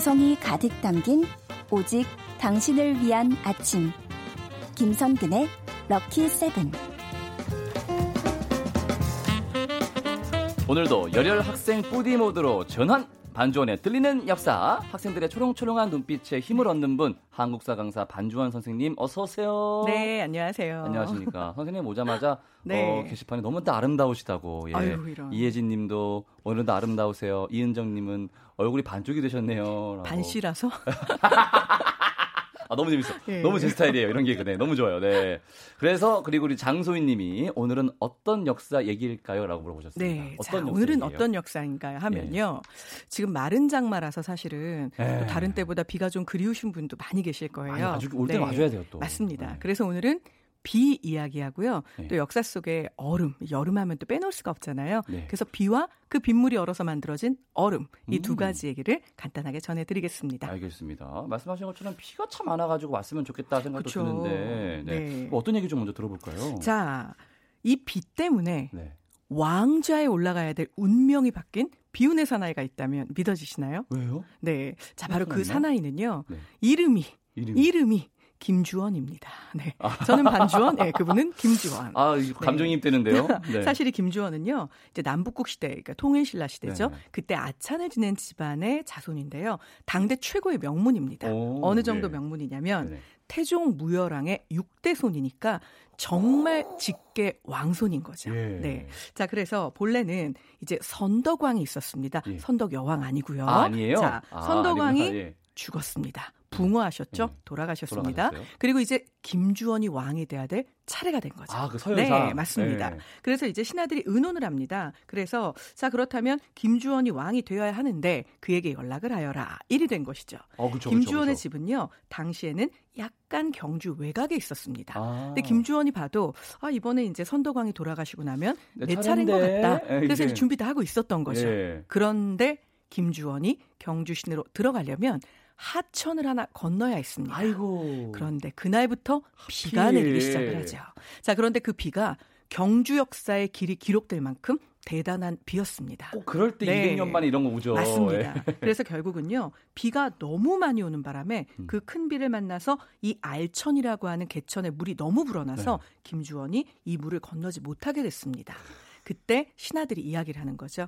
감성이 가득 담긴 오직 당신을 위한 아침. 김선근의 럭키 세븐. 오늘도 열혈 학생 뿌디 모드로 전환 반주원의 들리는 역사 학생들의 초롱초롱한 눈빛에 힘을 얻는 분 한국사 강사 반주원 선생님 어서 오세요. 네 안녕하세요. 안녕하십니까 선생님 오자마자 네. 어, 게시판에 너무 또 아름다우시다고 예. 아유, 이혜진님도 오늘도 아름다우세요. 이은정님은 얼굴이 반쪽이 되셨네요. 반시라서. 아, 너무 재밌어. 네. 너무 제 스타일이에요. 이런 게 네, 너무 좋아요. 네. 그래서 그리고 우리 장소희 님이 오늘은 어떤 역사 얘기일까요? 라고 물어보셨습니다. 네. 어떤 자, 오늘은 어떤 역사인가요? 하면요. 네. 지금 마른 장마라서 사실은 네. 다른 때보다 비가 좀 그리우신 분도 많이 계실 거예요. 아니, 아주 올때 네. 와줘야 돼요, 또. 맞습니다. 네. 그래서 오늘은 비 이야기하고요. 네. 또 역사 속에 얼음, 여름하면 또 빼놓을 수가 없잖아요. 네. 그래서 비와 그 빗물이 얼어서 만들어진 얼음 이두 음. 가지 얘기를 간단하게 전해드리겠습니다. 알겠습니다. 말씀하신 것처럼 비가 참 많아가지고 왔으면 좋겠다 생각도 그쵸. 드는데 네. 네. 뭐 어떤 얘기 좀 먼저 들어볼까요? 자, 이 비 때문에 네. 왕좌에 올라가야 될 운명이 바뀐 비운의 사나이가 있다면 믿어지시나요? 왜요? 네, 자 바로 그 사나이는요 네. 이름이 이름이, 이름이 김주원입니다. 네. 아. 저는 반주원, 네, 그분은 김주원. 아, 감정이입 되는데요. 네. 사실 이 김주원은요, 이제 남북국 시대, 그러니까 통일신라 시대죠. 네. 그때 아찬을 지낸 집안의 자손인데요. 당대 최고의 명문입니다. 오, 어느 정도 네. 명문이냐면 네. 태종 무열왕의 6대 손이니까 정말 직계 왕손인 거죠. 예. 네. 자, 그래서 본래는 이제 선덕왕이 있었습니다. 예. 선덕 여왕 아니고요. 아, 니에요 자, 선덕왕이 아, 예. 죽었습니다. 붕어하셨죠? 네. 돌아가셨습니다. 돌아가셨어요? 그리고 이제 김주원이 왕이 돼야 될 차례가 된 거죠. 아, 그 서열상. 네, 맞습니다. 네. 그래서 이제 신하들이 의논을 합니다. 그래서 자 그렇다면 김주원이 왕이 되어야 하는데 그에게 연락을 하여라. 일이 된 것이죠. 어, 그쵸, 김주원의 그쵸, 그쵸. 집은요 당시에는 약간 경주 외곽에 있었습니다. 아. 근데 김주원이 봐도 아 이번에 이제 선덕왕이 돌아가시고 나면 내, 내 차례인 것 같다. 그래서 이제 준비 다 하고 있었던 거죠. 예. 그런데 김주원이 경주 시내로 들어가려면 하천을 하나 건너야 했습니다. 아이고. 그런데 그날부터 비가 하필. 내리기 시작을 하죠. 자, 그런데 그 비가 경주 역사의 길이 기록될 만큼 대단한 비였습니다. 꼭 그럴 때 네. 200년 만에 이런 거 오죠. 맞습니다. 예. 그래서 결국은요, 비가 너무 많이 오는 바람에 음. 그큰 비를 만나서 이 알천이라고 하는 개천에 물이 너무 불어나서 네. 김주원이 이 물을 건너지 못하게 됐습니다. 그때 신하들이 이야기를 하는 거죠.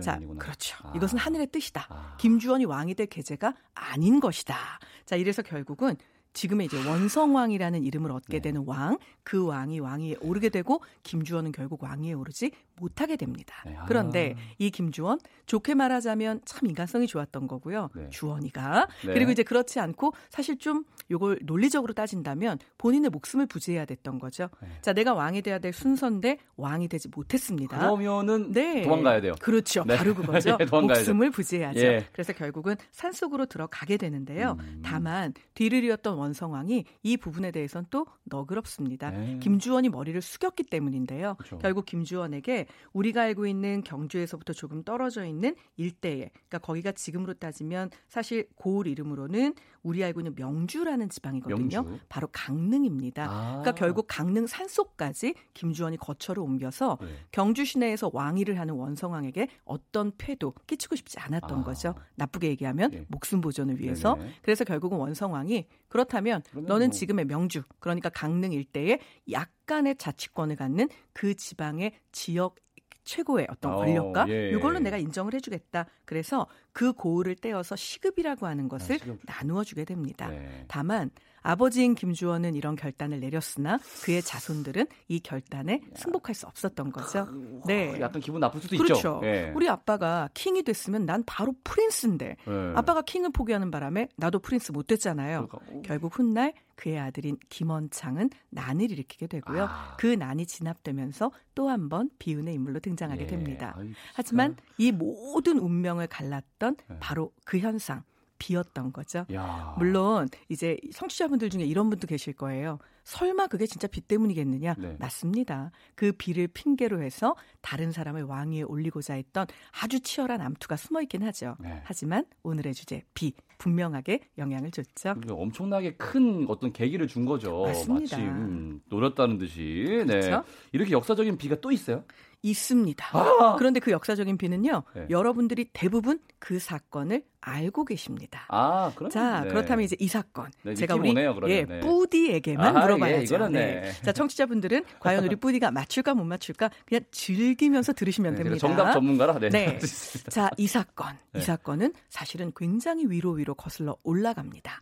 자, 그렇죠. 아. 이것은 하늘의 뜻이다. 아. 김주원이 왕이 될 계제가 아닌 것이다. 자, 이래서 결국은 지금의 이제 원성왕이라는 이름을 얻게 네. 되는 왕, 그 왕이 왕위에 오르게 되고 김주원은 결국 왕위에 오르지 못하게 됩니다. 네. 아. 그런데 이 김주원 좋게 말하자면 참 인간성이 좋았던 거고요. 네. 주원이가 네. 그리고 이제 그렇지 않고 사실 좀 요걸 논리적으로 따진다면 본인의 목숨을 부지해야 됐던 거죠. 네. 자, 내가 왕이 돼야 될 순서인데 왕이 되지 못했습니다. 그러면은 네. 도망가야 돼요. 그렇죠. 네. 바로 그거죠. 목숨을 부지해야죠. 예. 그래서 결국은 산속으로 들어가게 되는데요. 음. 다만 뒤를 이었던 원성왕이 이 부분에 대해서는 또 너그럽습니다. 네. 김주원이 머리를 숙였기 때문인데요. 그렇죠. 결국 김주원에게 우리가 알고 있는 경주에서부터 조금 떨어져 있는 일대에, 그러니까 거기가 지금으로 따지면 사실 고을 이름으로는 우리 알고 있는 명주라는 지방이거든요. 명주? 바로 강릉입니다. 아. 그러니까 결국 강릉 산속까지 김주원이 거처를 옮겨서 네. 경주 시내에서 왕위를 하는 원성왕에게 어떤 폐도 끼치고 싶지 않았던 아. 거죠. 나쁘게 얘기하면 네. 목숨 보존을 위해서. 네네. 그래서 결국은 원성왕이 그렇다면 너는 뭐. 지금의 명주, 그러니까 강릉 일대에 약간의 자치권을 갖는 그 지방의 지역 최고의 어떤 권력과 어, 예, 이걸로 내가 인정을 해주겠다. 그래서 그 고을을 떼어서 시급이라고 하는 것을 아, 나누어 주게 됩니다. 네. 다만 아버지인 김주원은 이런 결단을 내렸으나 그의 자손들은 이 결단에 승복할 수 없었던 거죠. 네. 약간 기분 나쁠 수도 그렇죠. 있죠. 네. 우리 아빠가 킹이 됐으면 난 바로 프린스인데 네. 아빠가 킹을 포기하는 바람에 나도 프린스 못 됐잖아요. 그러니까, 결국 훗날 그의 아들인 김원창은 난을 일으키게 되고요. 아. 그 난이 진압되면서 또 한 번 비운의 인물로 등장하게 예. 됩니다. 아이, 하지만 이 모든 운명을 갈랐던 네. 바로 그 현상 비었던 거죠. 야. 물론 이제 성취자분들 중에 이런 분도 계실 거예요. 설마 그게 진짜 비 때문이겠느냐? 네. 맞습니다. 그 비를 핑계로 해서 다른 사람을 왕위에 올리고자 했던 아주 치열한 암투가 숨어 있긴 하죠. 네. 하지만 오늘의 주제 비 분명하게 영향을 줬죠. 엄청나게 큰 어떤 계기를 준 거죠. 맞습니다. 음, 노렸다는 듯이. 네. 그렇죠? 이렇게 역사적인 비가 또 있어요? 있습니다. 아! 그런데 그 역사적인 비는요. 네. 여러분들이 대부분 그 사건을 알고 계십니다. 아, 그럼 자, 네. 그렇다면 이제 이 사건 네, 제가 우리 오네요, 예, 네. 뿌디에게만 아, 물어봐야죠. 예, 네. 자, 청취자분들은 과연 우리 뿌디가 맞출까 못 맞출까 그냥 즐기면서 들으시면 네, 됩니다. 정답 전문가라. 네. 네. 자, 이 사건. 이 사건은 사실은 굉장히 위로 위로 거슬러 올라갑니다.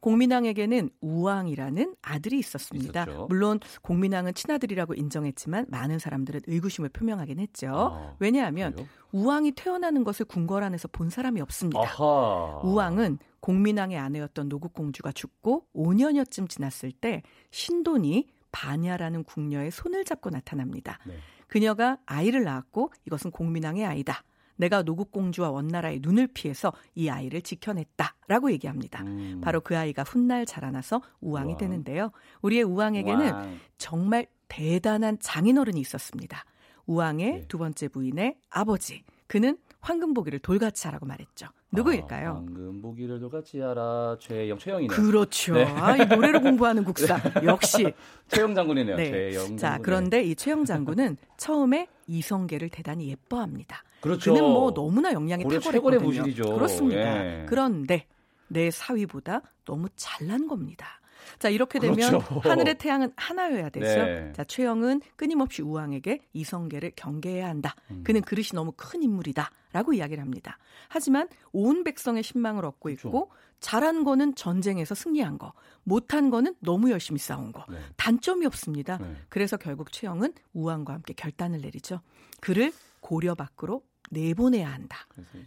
공민왕에게는 우왕이라는 아들이 있었습니다. 있었죠. 물론 공민왕은 친아들이라고 인정했지만 많은 사람들은 의구심을 표명하긴 했죠. 아, 왜냐하면 그래요? 우왕이 태어나는 것을 궁궐안에서 본 사람이 없습니다. 아하. 우왕은 공민왕의 아내였던 노국공주가 죽고 5년여쯤 지났을 때 신돈이 반야라는 궁녀의 손을 잡고 나타납니다. 네. 그녀가 아이를 낳았고 이것은 공민왕의 아이다. 내가 노국공주와 원나라의 눈을 피해서 이 아이를 지켜냈다라고 얘기합니다. 음. 바로 그 아이가 훗날 자라나서 우왕이 우왕. 되는데요. 우리의 우왕에게는 우왕. 정말 대단한 장인어른이 있었습니다. 우왕의 네. 두 번째 부인의 아버지. 그는 황금보기를 돌같이 하라고 말했죠. 누구일까요? 아, 황금보기를 돌같이 하라. 최영, 최영이네요. 그렇죠. 네. 아, 이 노래로 공부하는 국사. 역시. 최영 장군이네요. 네. 최영 자, 그런데 이 최영 장군은 처음에 이성계를 대단히 예뻐합니다. 그렇죠. 그는 뭐 너무나 영향이 탁월했거든요. 그렇습니다. 예. 그런데 내 사위보다 너무 잘난 겁니다. 자, 이렇게 되면 그렇죠. 하늘의 태양은 하나여야 되죠. 네. 자, 최영은 끊임없이 우왕에게 이성계를 경계해야 한다. 음. 그는 그릇이 너무 큰 인물이다. 라고 이야기를 합니다. 하지만 온 백성의 신망을 얻고 그렇죠. 있고 잘한 거는 전쟁에서 승리한 거, 못한 거는 너무 열심히 싸운 거. 네. 단점이 없습니다. 네. 그래서 결국 최영은 우왕과 함께 결단을 내리죠. 그를 고려 밖으로 내보내야 한다.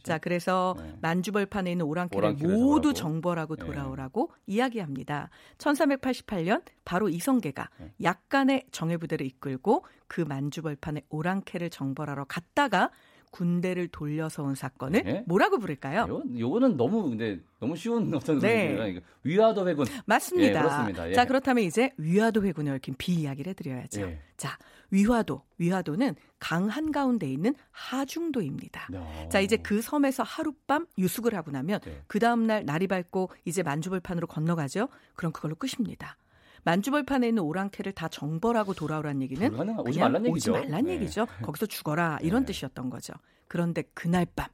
자, 그래서 네. 만주벌판에 있는 오랑캐를 모두 정벌하고 네. 돌아오라고 네. 이야기합니다. 1388년 바로 이성계가 네. 약간의 정예부대를 이끌고 그 만주벌판에 오랑캐를 정벌하러 갔다가 군대를 돌려서 온 사건을 네. 뭐라고 부를까요? 요, 요거는 너무 근데 너무 쉬운 어떤 네. 위화도 회군 맞습니다. 예, 그렇습니다. 예. 자 그렇다면 이제 위화도 회군에 얽힌 비 이야기를 해드려야죠. 예. 자 위화도 위화도는 강 한가운데 있는 하중도입니다. 어. 자 이제 그 섬에서 하룻밤 유숙을 하고 나면 네. 그 다음 날 날이 밝고 이제 만주벌판으로 건너가죠. 그럼 그걸로 끝입니다. 만주벌판에 있는 오랑캐를 다 정벌하고 돌아오란 얘기는 그냥 오지 말란 얘기죠. 오지 말란 네. 얘기죠. 거기서 죽어라 이런 네. 뜻이었던 거죠. 그런데 그날 밤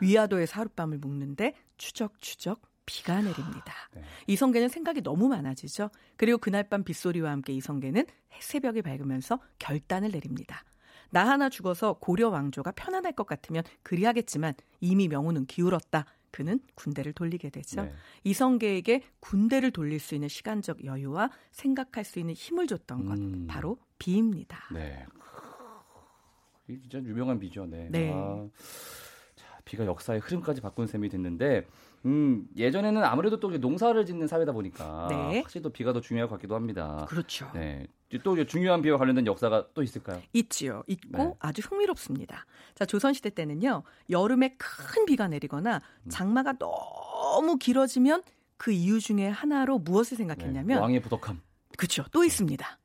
위화도에서 하룻밤을 묵는데 추적추적 비가 내립니다. 네. 이성계는 생각이 너무 많아지죠. 그리고 그날 밤 빗소리와 함께 이성계는 새벽이 밝으면서 결단을 내립니다. 나 하나 죽어서 고려 왕조가 편안할 것 같으면 그리하겠지만 이미 명우는 기울었다. 그는 군대를 돌리게 되죠. 네. 이성계에게 군대를 돌릴 수 있는 시간적 여유와 생각할 수 있는 힘을 줬던 것 음. 바로 비입니다. 네. 이 진짜 유명한 비죠. 네. 네. 아, 자, 비가 역사의 흐름까지 바꾼 셈이 됐는데 음, 예전에는 아무래도 또 농사를 짓는 사회다 보니까 네. 확실히 또 비가 더 중요할 것 같기도 합니다. 그렇죠. 네. 또 중요한 비와 관련된 역사가 또 있을까요? 있지요. 있고 네. 아주 흥미롭습니다. 자, 조선시대 때는요. 여름에 큰 비가 내리거나 음. 장마가 너무 길어지면 그 이유 중에 하나로 무엇을 생각했냐면 네. 왕의 부덕함. 그렇죠. 또 있습니다.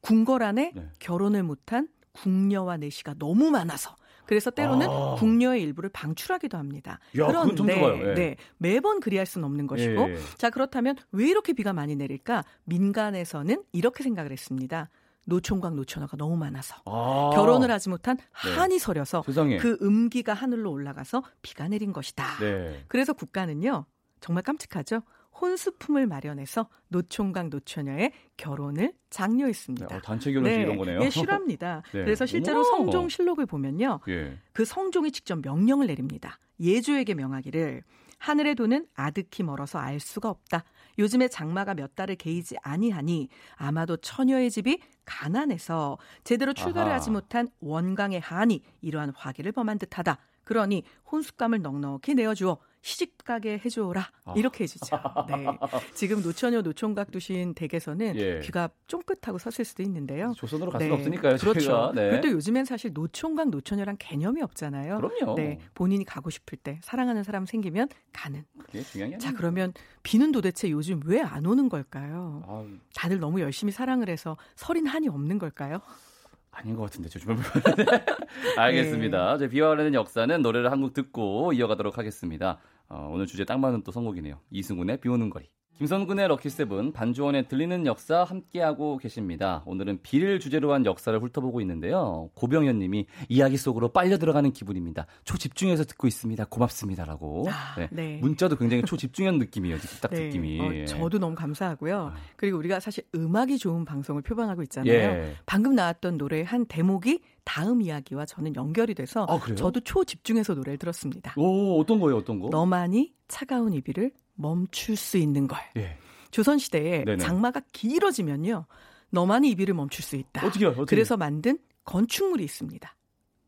궁궐 안에 네. 결혼을 못한 궁녀와 내시가 너무 많아서 그래서 때로는 아. 궁녀의 일부를 방출하기도 합니다. 야, 그런데 네. 네, 매번 그리할 수는 없는 것이고 예. 자 그렇다면 왜 이렇게 비가 많이 내릴까? 민간에서는 이렇게 생각을 했습니다. 노총각 노처녀가 너무 많아서 아. 결혼을 하지 못한 네. 한이 서려서 세상에. 그 음기가 하늘로 올라가서 비가 내린 것이다. 네. 그래서 국가는요 정말 깜찍하죠. 혼수품을 마련해서 노총각 노처녀의 결혼을 장려했습니다. 네, 어, 단체 결혼식 네, 이런 거네요. 네, 실화입니다. 네. 그래서 실제로. 성종 실록을 보면요. 예. 그 성종이 직접 명령을 내립니다. 예조에게 명하기를 하늘의 돈은 아득히 멀어서 알 수가 없다. 요즘에 장마가 몇 달을 개이지 아니하니 아마도 처녀의 집이 가난해서 제대로 출가를 아하. 하지 못한 원강의 한이 이러한 화기를 범한 듯하다. 그러니 혼숙감을 넉넉히 내어주어 시집가게 해줘라 아. 이렇게 해주죠. 네. 지금 노처녀 노총각 두신 댁에서는 예. 귀가 쫑긋하고 섰을 수도 있는데요. 조선으로 갈 네. 수는 없으니까요. 그렇죠. 네. 그래도 요즘엔 사실 노총각 노처녀란 개념이 없잖아요. 그럼요. 네. 본인이 가고 싶을 때 사랑하는 사람 생기면 가는. 그게 중요한 자 그러면 비는 도대체 요즘 왜 안 오는 걸까요? 아. 다들 너무 열심히 사랑을 해서 서린 한이 없는 걸까요? 아닌 것 같은데 보면 알겠습니다. 네. 비와 관련된 역사는 노래를 한 곡 듣고 이어가도록 하겠습니다. 어, 오늘 주제 딱 맞는 또 선곡이네요. 이승훈의 비 오는 거리. 김선근의 럭키세븐 반주원의 들리는 역사 함께하고 계십니다. 오늘은 비를 주제로 한 역사를 훑어보고 있는데요. 고병현 님이 이야기 속으로 빨려 들어가는 기분입니다. 초집중해서 듣고 있습니다. 고맙습니다라고. 아, 네. 네. 문자도 굉장히 초집중한 느낌이에요. 딱 네. 느낌이. 어, 저도 너무 감사하고요. 아. 그리고 우리가 사실 음악이 좋은 방송을 표방하고 있잖아요. 예. 방금 나왔던 노래의 한 대목이 다음 이야기와 저는 연결이 돼서 아, 저도 초집중해서 노래를 들었습니다. 오, 어떤 거예요? 어떤 거? 너만이 차가운 이비를 멈출 수 있는 걸. 예. 조선 시대에 장마가 길어지면요. 너만이 이 비를 멈출 수 있다. 어떻게요? 어떻게? 그래서 만든 건축물이 있습니다.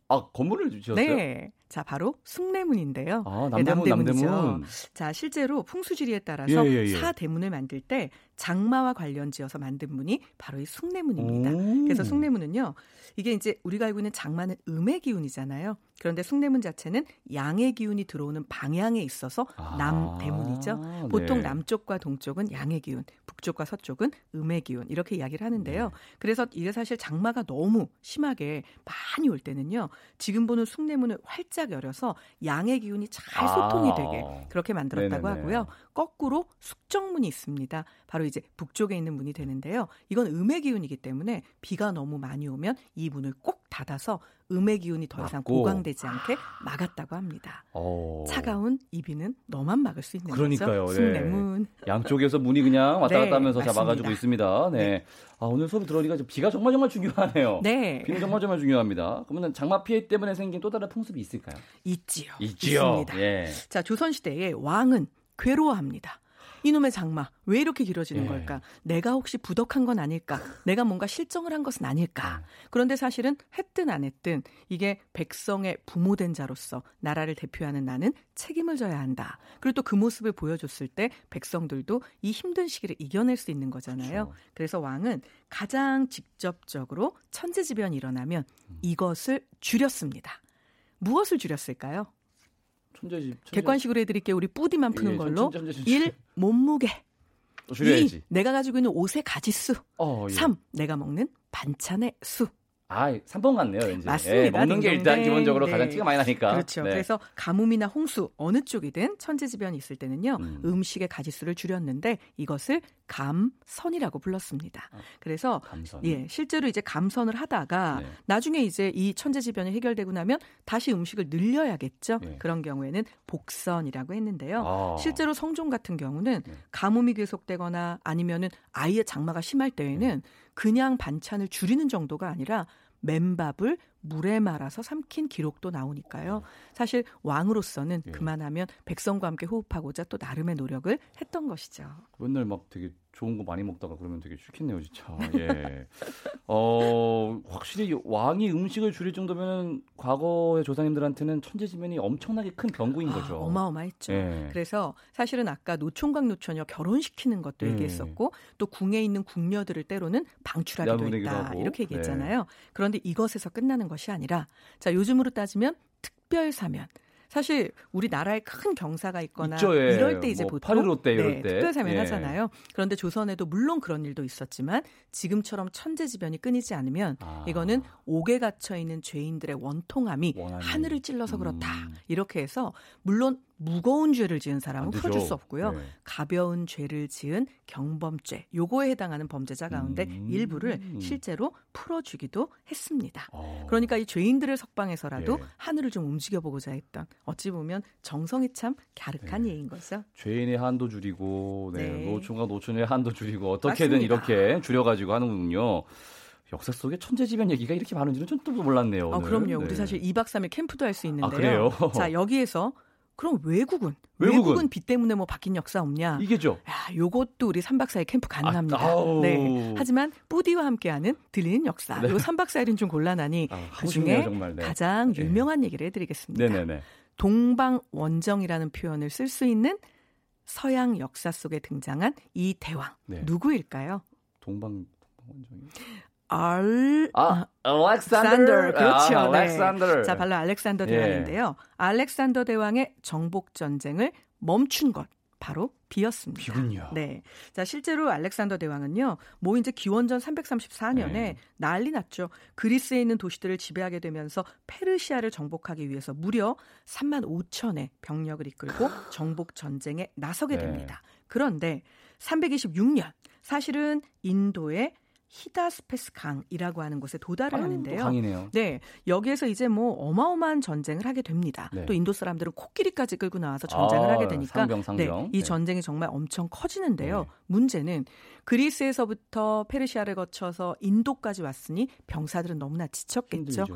아, 건물을 지었어요? 네. 자, 바로 숭례문인데요. 아, 남대문, 네, 남대문이죠. 남대문. 자, 실제로 풍수지리에 따라서 예, 예, 예. 사대문을 만들 때 장마와 관련 지어서 만든 문이 바로 이 숭례문입니다. 오. 그래서 숭례문은요. 이게 이제 우리가 알고 있는 장마는 음의 기운이잖아요. 그런데 숭례문 자체는 양의 기운이 들어오는 방향에 있어서 아, 남대문이죠. 보통 네. 남쪽과 동쪽은 양의 기운, 북쪽과 서쪽은 음의 기운 이렇게 이야기를 하는데요. 네. 그래서 이게 사실 장마가 너무 심하게 많이 올 때는요. 지금 보는 숭례문을 활짝 열어서 양의 기운이 잘 소통이 아, 되게 그렇게 만들었다고 네네네. 하고요. 거꾸로 숙정문이 있습니다. 바로 이제 북쪽에 있는 문이 되는데요. 이건 음의 기운이기 때문에 비가 너무 많이 오면 이 문을 꼭 닫아서 음의 기운이 더 이상 맞고. 보강되지 않게 막았다고 합니다. 오. 어. 차가운 이 비는 너만 막을 수 있는 그러니까요. 거죠. 숭례문. 네. 양쪽에서 문이 그냥 왔다 갔다 네, 하면서 네, 잡아가지고 있습니다. 네. 네. 아, 오늘 수업 들어오니까 비가 정말 정말 중요하네요. 네. 비는 정말 정말 중요합니다. 그러면 장마 피해 때문에 생긴 또 다른 풍습이 있을까요? 있지요. 있지요. 있습니다. 예. 자, 조선시대에 왕은 괴로워합니다. 이놈의 장마 왜 이렇게 길어지는 예. 걸까? 내가 혹시 부덕한 건 아닐까? 내가 뭔가 실정을 한 것은 아닐까? 음. 그런데 사실은 했든 안 했든 이게 백성의 부모된 자로서 나라를 대표하는 나는 책임을 져야 한다. 그리고 또 그 모습을 보여줬을 때 백성들도 이 힘든 시기를 이겨낼 수 있는 거잖아요. 그렇죠. 그래서 왕은 가장 직접적으로 천재지변이 일어나면 음. 이것을 줄였습니다. 무엇을 줄였을까요? 천재지, 천재. 객관식으로 해드릴게요. 우리 뿌디만 푸는 예, 걸로. 천재, 천재, 1. 몸무게. 줄여야지. 2. 내가 가지고 있는 옷의 가지수. 어, 예. 3. 내가 먹는 반찬의 수. 아, 3번 같네요, 왠지. 맞습니다. 예, 먹는 게 일단 기본적으로 네. 가장 티가 많이 나니까. 그렇죠. 네. 그래서 가뭄이나 홍수 어느 쪽이든 천재지변이 있을 때는요. 음. 식의 가지수를 줄였는데 이것을 감선이라고 불렀습니다. 아, 그래서 감선. 예, 실제로 이제 감선을 하다가 네. 나중에 이제 이 천재지변이 해결되고 나면 다시 음식을 늘려야겠죠. 네. 그런 경우에는 복선이라고 했는데요. 아. 실제로 성종 같은 경우는 네. 가뭄이 계속되거나 아니면은 아예 장마가 심할 때에는 네. 그냥 반찬을 줄이는 정도가 아니라 맨밥을 물에 말아서 삼킨 기록도 나오니까요. 사실 왕으로서는 예. 그만하면 백성과 함께 호흡하고자 또 나름의 노력을 했던 것이죠. 맨날 막 되게 좋은 거 많이 먹다가 그러면 되게 싫겠네요, 진짜. 예. 어, 확실히 왕이 음식을 줄일 정도면 과거의 조상님들한테는 천재지변이 엄청나게 큰 병구인 아, 거죠. 아, 어마어마했죠. 예. 그래서 사실은 아까 노총각 노처녀 결혼시키는 것도 예. 얘기했었고 또 궁에 있는 궁녀들을 때로는 방출하기도 했다. 하고. 이렇게 얘기했잖아요. 예. 그런데 이것에서 끝나는 것이 아니라 자, 요즘으로 따지면 특별 사면 사실 우리나라에 큰 경사가 있거나 있죠, 예. 이럴 때 이제 뭐 보통 8.15 때, 네, 때. 특별 사면 예. 하잖아요. 그런데 조선에도 물론 그런 일도 있었지만 지금처럼 천재지변이 끊이지 않으면 아. 이거는 옥에 갇혀 있는 죄인들의 원통함이 원하니. 하늘을 찔러서 그렇다. 음. 이렇게 해서 물론 무거운 죄를 지은 사람은 풀어줄 수 없고요. 네. 가벼운 죄를 지은 경범죄, 요거에 해당하는 범죄자 가운데 음. 일부를 실제로 풀어주기도 했습니다. 어. 그러니까 이 죄인들을 석방해서라도 네. 하늘을 좀 움직여보고자 했던 어찌 보면 정성이 참 갸륵한 네. 예인 거죠. 죄인의 한도 줄이고 네. 네. 노총과 노처녀의 한도 줄이고 어떻게든 맞습니다. 이렇게 줄여가지고 하는군요. 역사 속에 천재지변 얘기가 이렇게 많은지는 좀 또 몰랐네요. 어, 그럼요. 우리 네. 사실 2박 3일 캠프도 할 수 있는데요. 아, 자, 여기에서 그럼 외국은 외국은, 외국은 비 때문에 뭐 바뀐 역사 없냐? 이게죠. 야, 요것도 우리 3박 4일 캠프 가능합니다. 아, 네. 하지만 뿌디와 함께하는 들리는 역사. 네. 요 3박 4일은 좀 곤란하니 아, 그중에 네. 가장 네. 유명한 네. 얘기를 해드리겠습니다. 네네네. 동방 원정이라는 표현을 쓸 수 있는 서양 역사 속에 등장한 이 대왕 네. 누구일까요? 동방 원정이 알 아, 알렉산더 그렇죠. 아, 알렉산더. 네. 자, 발로 알렉산더 대왕인데요. 예. 알렉산더 대왕의 정복 전쟁을 멈춘 것 바로 비였습니다. 비군요. 네. 자, 실제로 알렉산더 대왕은요. 뭐 이제 기원전 334년에 네. 난리 났죠. 그리스에 있는 도시들을 지배하게 되면서 페르시아를 정복하기 위해서 무려 3만 5천의 병력을 이끌고 정복 전쟁에 나서게 네. 됩니다. 그런데 326년 사실은 인도의 히다스페스 강이라고 하는 곳에 도달을 아유, 하는데요. 강이네요. 네, 여기에서 이제 뭐 어마어마한 전쟁을 하게 됩니다. 네. 또 인도 사람들은 코끼리까지 끌고 나와서 전쟁을 아, 하게 되니까 상병, 상병. 네, 이 네. 전쟁이 정말 엄청 커지는데요. 네. 문제는 그리스에서부터 페르시아를 거쳐서 인도까지 왔으니 병사들은 너무나 지쳤겠죠. 힘들죠.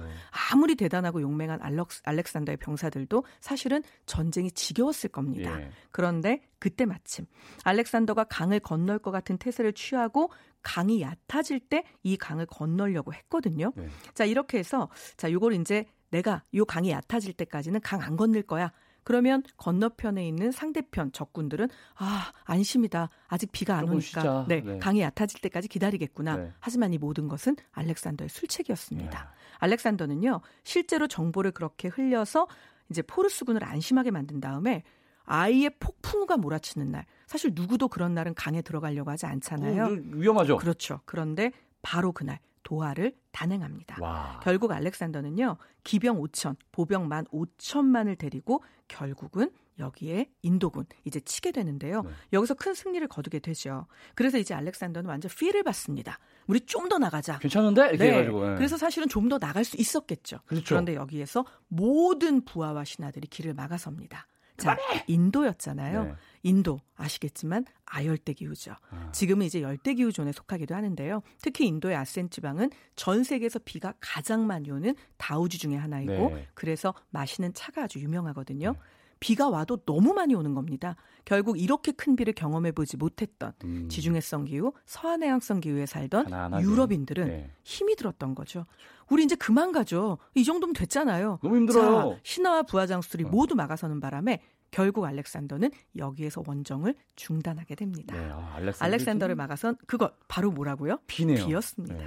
아무리 대단하고 용맹한 알렉스, 알렉산더의 병사들도 사실은 전쟁이 지겨웠을 겁니다. 예. 그런데 그때 마침 알렉산더가 강을 건널 것 같은 태세를 취하고 강이 얕아질 때 이 강을 건널려고 했거든요. 네. 자, 이렇게 해서 자, 요걸 이제 내가 요 강이 얕아질 때까지는 강 안 건널 거야. 그러면 건너편에 있는 상대편 적군들은 아 안심이다 아직 비가 안 오니까 네, 네, 강이 얕아질 때까지 기다리겠구나 네. 하지만 이 모든 것은 알렉산더의 술책이었습니다 네. 알렉산더는요 실제로 정보를 그렇게 흘려서 이제 포르스군을 안심하게 만든 다음에 아이의 폭풍우가 몰아치는 날 사실 누구도 그런 날은 강에 들어가려고 하지 않잖아요. 어, 위험하죠. 그렇죠. 그런데 바로 그날 도하를 단행합니다. 와. 결국 알렉산더는요. 기병 5천, 보병 만 5천만을 데리고 결국은 여기에 인도군 이제 치게 되는데요. 네. 여기서 큰 승리를 거두게 되죠. 그래서 이제 알렉산더는 완전 필을 받습니다. 우리 좀 더 나가자. 괜찮은데? 이렇게 네. 해가지고. 네. 그래서 사실은 좀 더 나갈 수 있었겠죠. 그렇죠. 그런데 여기에서 모든 부하와 신하들이 길을 막아섭니다. 자, 인도였잖아요. 네. 인도 아시겠지만 아열대 기후죠. 아. 지금은 이제 열대 기후 존에 속하기도 하는데요. 특히 인도의 아센 지방은 전 세계에서 비가 가장 많이 오는 다우주 중의 하나이고 네. 그래서 마시는 차가 아주 유명하거든요. 네. 비가 와도 너무 많이 오는 겁니다. 결국 이렇게 큰 비를 경험해 보지 못했던 음. 지중해성 기후, 서한해양성 기후에 살던 하나하나 유럽인들은 네. 힘이 들었던 거죠. 우리 이제 그만 가죠. 이 정도면 됐잖아요. 너무 힘들어요. 자, 신하와 부하장수들이 어. 모두 막아서는 바람에 결국 알렉산더는 여기에서 원정을 중단하게 됩니다. 네, 아, 알렉산더 를 막아선 그것 바로 뭐라고요? 비네요. 비였습니다. 네.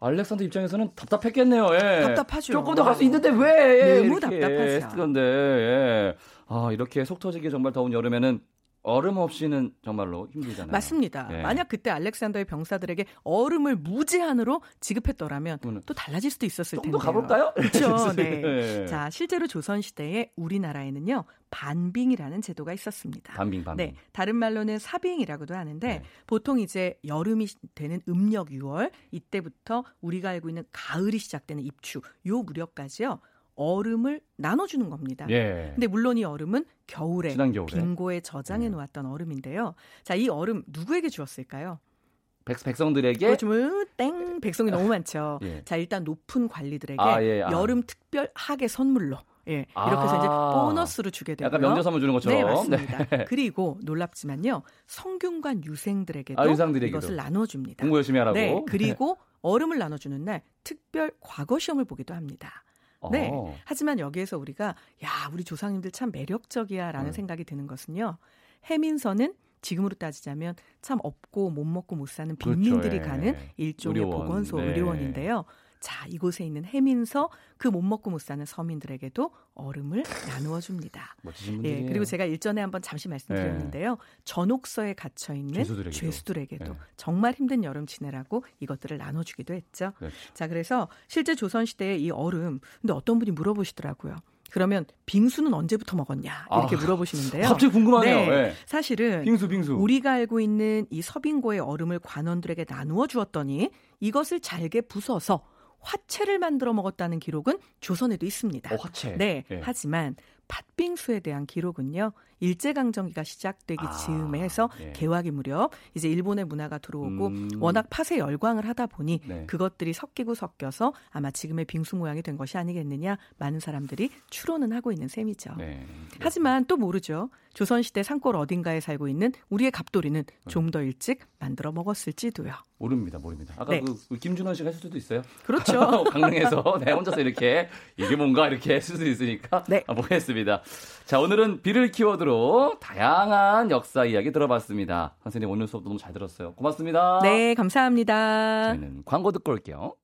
알렉산더 입장에서는 답답했겠네요. 예. 답답하죠. 조금 더 갈 수 있는데 왜? 너무 답답하죠. 그런데 예. 아 이렇게 속 터지게 정말 더운 여름에는 얼음 없이는 정말로 힘들잖아요. 맞습니다. 예. 만약 그때 알렉산더의 병사들에게 얼음을 무제한으로 지급했더라면 또 달라질 수도 있었을 텐데요. 좀 더 가볼까요? 그렇죠. 네. 네. 자, 실제로 조선 시대에 우리나라에는요 반빙이라는 제도가 있었습니다. 반빙, 반빙. 네, 다른 말로는 사빙이라고도 하는데 네. 보통 이제 여름이 되는 음력 6월 이때부터 우리가 알고 있는 가을이 시작되는 입추 요 무렵까지요. 얼음을 나눠주는 겁니다. 예. 근데 물론 이 얼음은 겨울에, 빙고에 저장해 예. 놓았던 얼음인데요. 자, 이 얼음 누구에게 주었을까요? 백, 백성들에게 그렇죠. 땡 백성이 너무 많죠. 예. 자 일단 높은 관리들에게 아, 예. 아. 여름 특별 학예 선물로 예, 이렇게 해서 이제 아. 보너스로 주게 되고요. 약간 명절 선물 주는 것처럼. 네, 맞습니다. 네. 그리고 놀랍지만요. 성균관 유생들에게도 아, 이것을 나눠줍니다. 공부 열심히 하라고. 네, 그리고 얼음을 나눠주는 날 특별 과거 시험을 보기도 합니다. 네. 어. 하지만 여기에서 우리가 야 우리 조상님들 참 매력적이야라는 음. 생각이 드는 것은요. 해민서는 지금으로 따지자면 참 없고 못 먹고 못 사는 그렇죠. 빈민들이 그렇죠. 가는 일종의 의료원. 보건소 네. 의료원인데요. 자, 이곳에 있는 해민서 그 못 먹고 못 사는 서민들에게도 얼음을 나누어 줍니다. 예, 그리고 제가 일전에 한번 잠시 말씀드렸는데요. 네. 전옥서에 갇혀 있는 죄수들에게도, 죄수들에게도 네. 정말 힘든 여름 지내라고 이것들을 나눠 주기도 했죠. 그렇죠. 자, 그래서 실제 조선 시대의 이 얼음 근데 어떤 분이 물어보시더라고요. 그러면 빙수는 언제부터 먹었냐 이렇게 아, 물어보시는데요. 갑자기 궁금하네요. 네, 네. 사실은 빙수 빙수 우리가 알고 있는 이 서빙고의 얼음을 관원들에게 나누어 주었더니 이것을 잘게 부숴서 화채를 만들어 먹었다는 기록은 조선에도 있습니다. 어, 화채. 네. 네. 하지만 팥빙수에 대한 기록은요. 일제강점기가 시작되기 아, 즈음에 해서 예. 개화기 무렵 이제 일본의 문화가 들어오고 음. 워낙 팥에 열광을 하다 보니 네. 그것들이 섞이고 섞여서 아마 지금의 빙수 모양이 된 것이 아니겠느냐 많은 사람들이 추론은 하고 있는 셈이죠. 네. 하지만 또 모르죠. 조선시대 산골 어딘가에 살고 있는 우리의 갑돌이는 네. 좀더 일찍 만들어 먹었을지도요. 모릅니다, 모릅니다. 아까 네. 그, 그 김준원 씨가 했을 수도 있어요. 그렇죠. 강릉에서 네, 혼자서 이렇게 이게 뭔가 이렇게 했을 수도 있으니까 네. 아, 보겠습니다. 자, 오늘은 비를 키워드 로 다양한 역사 이야기 들어봤습니다. 선생님 오늘 수업도 너무 잘 들었어요. 고맙습니다. 네, 감사합니다. 저희는 광고 듣고 올게요.